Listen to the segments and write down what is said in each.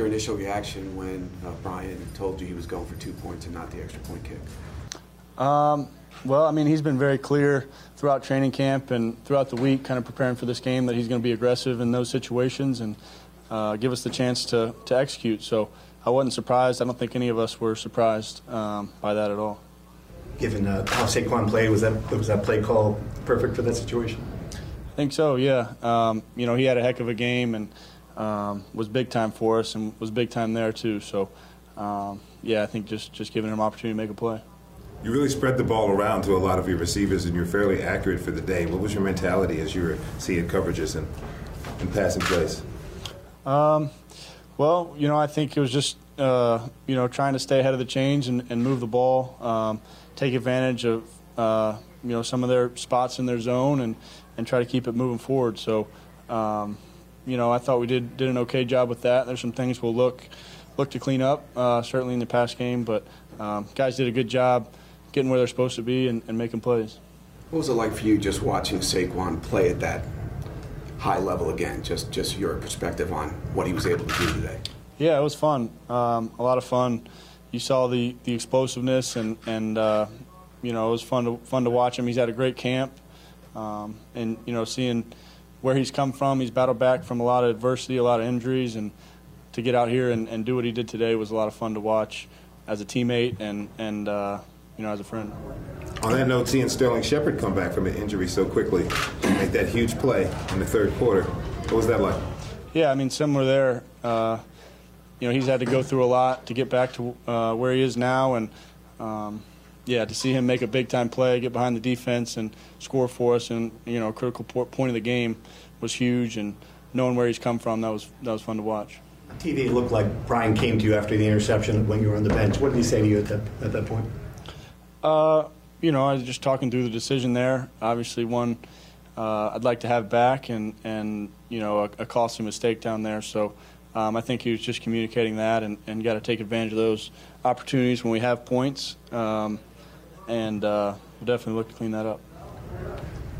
What was your initial reaction when uh, Brian told you he was going for two points and not the extra point kick? Um, well, I mean, he's been very clear throughout training camp and throughout the week, kind of preparing for this game, that he's going to be aggressive in those situations and uh, give us the chance to, to execute. So I wasn't surprised. I don't think any of us were surprised um, by that at all. Given uh, how Saquon played, was that was that play call perfect for that situation? I think so. Yeah. Um, you know, he had a heck of a game and um, was big time for us and was big time there too. So, um, yeah, I think just just giving him opportunity to make a play. You really spread the ball around to a lot of your receivers, and you're fairly accurate for the day. What was your mentality as you were seeing coverages and, and passing plays? Um, well, you know, I think it was just uh, you know trying to stay ahead of the change and, and move the ball, um, take advantage of uh, you know some of their spots in their zone, and, and try to keep it moving forward. So, um, you know, I thought we did did an okay job with that. There's some things we'll look look to clean up, uh, certainly in the past game, but um, guys did a good job getting where they're supposed to be and, and making plays. What was it like for you just watching Saquon play at that high level again? Just just your perspective on what he was able to do today. Yeah, it was fun. Um, a lot of fun. You saw the, the explosiveness and and uh, you know it was fun to fun to watch him. He's had a great camp, um, and you know seeing where he's come from. He's battled back from a lot of adversity, a lot of injuries, and to get out here and, and do what he did today was a lot of fun to watch as a teammate and and uh, you know as a friend. On that note, seeing Sterling Shepard come back from an injury so quickly and make that huge play in the third quarter, what was that like? Yeah, I mean, similar there. Uh, you know, he's had to go through a lot to get back to uh, where he is now, and um, yeah, to see him make a big time play, get behind the defense, and score for us, and you know, a critical point of the game was huge, and knowing where he's come from, that was that was fun to watch. TV looked like Brian came to you after the interception when you were on the bench. What did he say to you at that at that point? Uh, you know, I was just talking through the decision there. Obviously, one uh, I'd like to have back, and and you know, a, a costly mistake down there. So um, I think he was just communicating that, and, and got to take advantage of those opportunities when we have points, um, and uh, we'll definitely look to clean that up.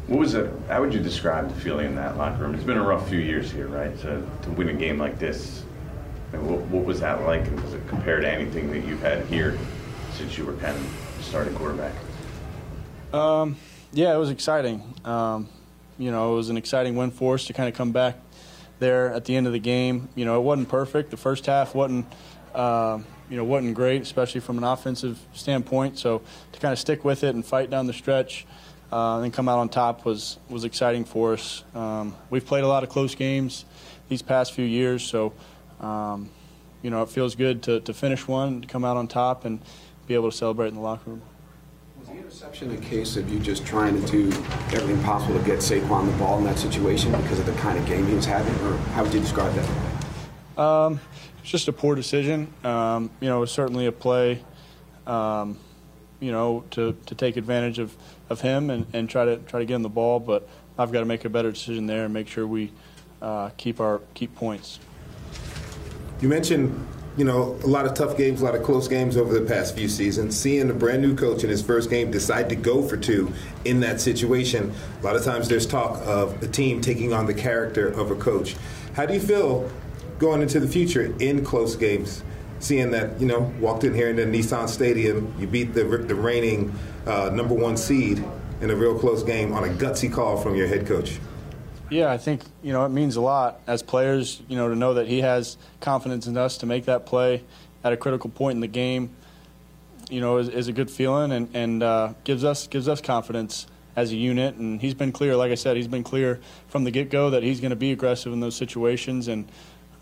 What was it? How would you describe the feeling in that locker room? It's been a rough few years here, right? To to win a game like this, I mean, what, what was that like? And was it compared to anything that you've had here since you were kind of starting quarterback? Um, yeah, it was exciting. Um, you know, it was an exciting win for us to kind of come back there at the end of the game. You know, it wasn't perfect. The first half wasn't, uh, you know, wasn't great, especially from an offensive standpoint. So to kind of stick with it and fight down the stretch, uh, and then come out on top was was exciting for us. Um, we've played a lot of close games these past few years, so um, you know, it feels good to, to finish one, to come out on top, and be able to celebrate in the locker room. Was the interception a case of you just trying to do everything possible to get Saquon the ball in that situation because of the kind of game he was having, or how would you describe that? Um, it's just a poor decision. Um, you know, certainly a play, um, you know, to, to take advantage of, of him and, and try to try to get him the ball. But I've got to make a better decision there and make sure we uh, keep our keep points. You mentioned, you know, a lot of tough games, a lot of close games over the past few seasons. Seeing a brand new coach in his first game decide to go for two in that situation, a lot of times there's talk of a team taking on the character of a coach. How do you feel going into the future in close games? Seeing that, you know, walked in here in the Nissan Stadium, you beat the, the reigning uh, number one seed in a real close game on a gutsy call from your head coach. Yeah, I think you know it means a lot as players. You know to know that he has confidence in us to make that play at a critical point in the game. You know is, is a good feeling and and uh, gives us gives us confidence as a unit. And he's been clear, like I said, he's been clear from the get go that he's going to be aggressive in those situations and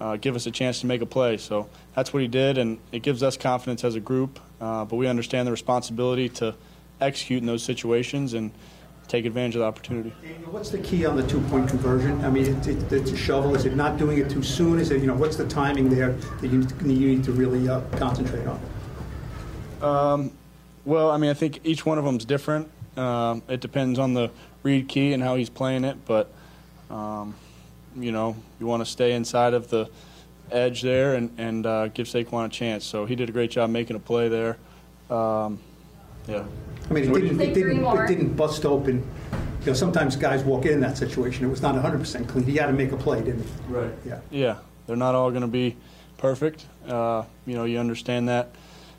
uh, give us a chance to make a play. So that's what he did, and it gives us confidence as a group. Uh, but we understand the responsibility to execute in those situations and take advantage of the opportunity. Daniel, what's the key on the two-point conversion? I mean, it, it, it's a shovel. Is it not doing it too soon? Is it, you know, what's the timing there that you, you need to really uh, concentrate on? Um, well, I mean, I think each one of them is different. Um, it depends on the read key and how he's playing it, but um, you know, you want to stay inside of the edge there and, and uh, give Saquon a chance. So he did a great job making a play there. Um, yeah. I mean, it didn't, it didn't, it didn't bust open. You know, sometimes guys walk in that situation. It was not 100% clean. He had to make a play, didn't he? Right. Yeah. Yeah. They're not all going to be perfect. Uh, you know, you understand that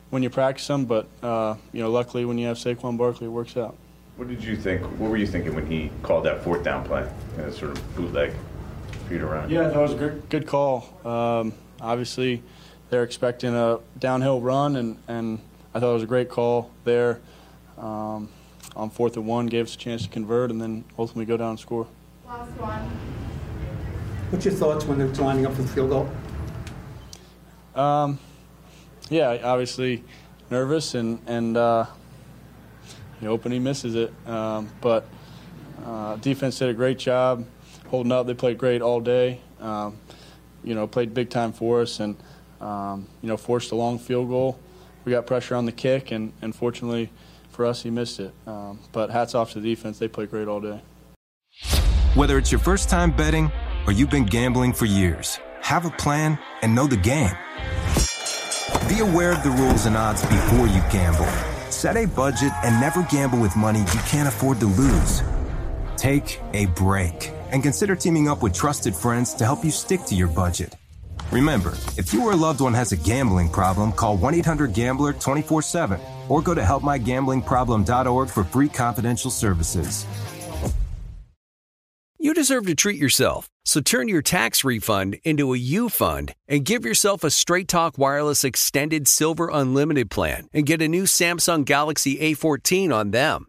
when you practice them, but, uh, you know, luckily when you have Saquon Barkley, it works out. What did you think? What were you thinking when he called that fourth down play? That sort of bootleg for you to run. Yeah, that was a good, good call. Um, obviously, they're expecting a downhill run, and, and I thought it was a great call there. Um, on fourth and one, gave us a chance to convert, and then ultimately go down and score. Last one. What's your thoughts when they're lining up for the field goal? Um, yeah, obviously nervous, and and uh, you hope he misses it. Um, but uh, defense did a great job holding up. They played great all day. Um, you know, played big time for us, and um, you know, forced a long field goal. We got pressure on the kick, and, and fortunately for us, he missed it. Um, but hats off to the defense; they played great all day. Whether it's your first time betting or you've been gambling for years, have a plan and know the game. Be aware of the rules and odds before you gamble. Set a budget and never gamble with money you can't afford to lose. Take a break and consider teaming up with trusted friends to help you stick to your budget. Remember, if you or a loved one has a gambling problem, call 1 800 Gambler 24 7 or go to helpmygamblingproblem.org for free confidential services. You deserve to treat yourself, so turn your tax refund into a U fund and give yourself a Straight Talk Wireless Extended Silver Unlimited plan and get a new Samsung Galaxy A14 on them.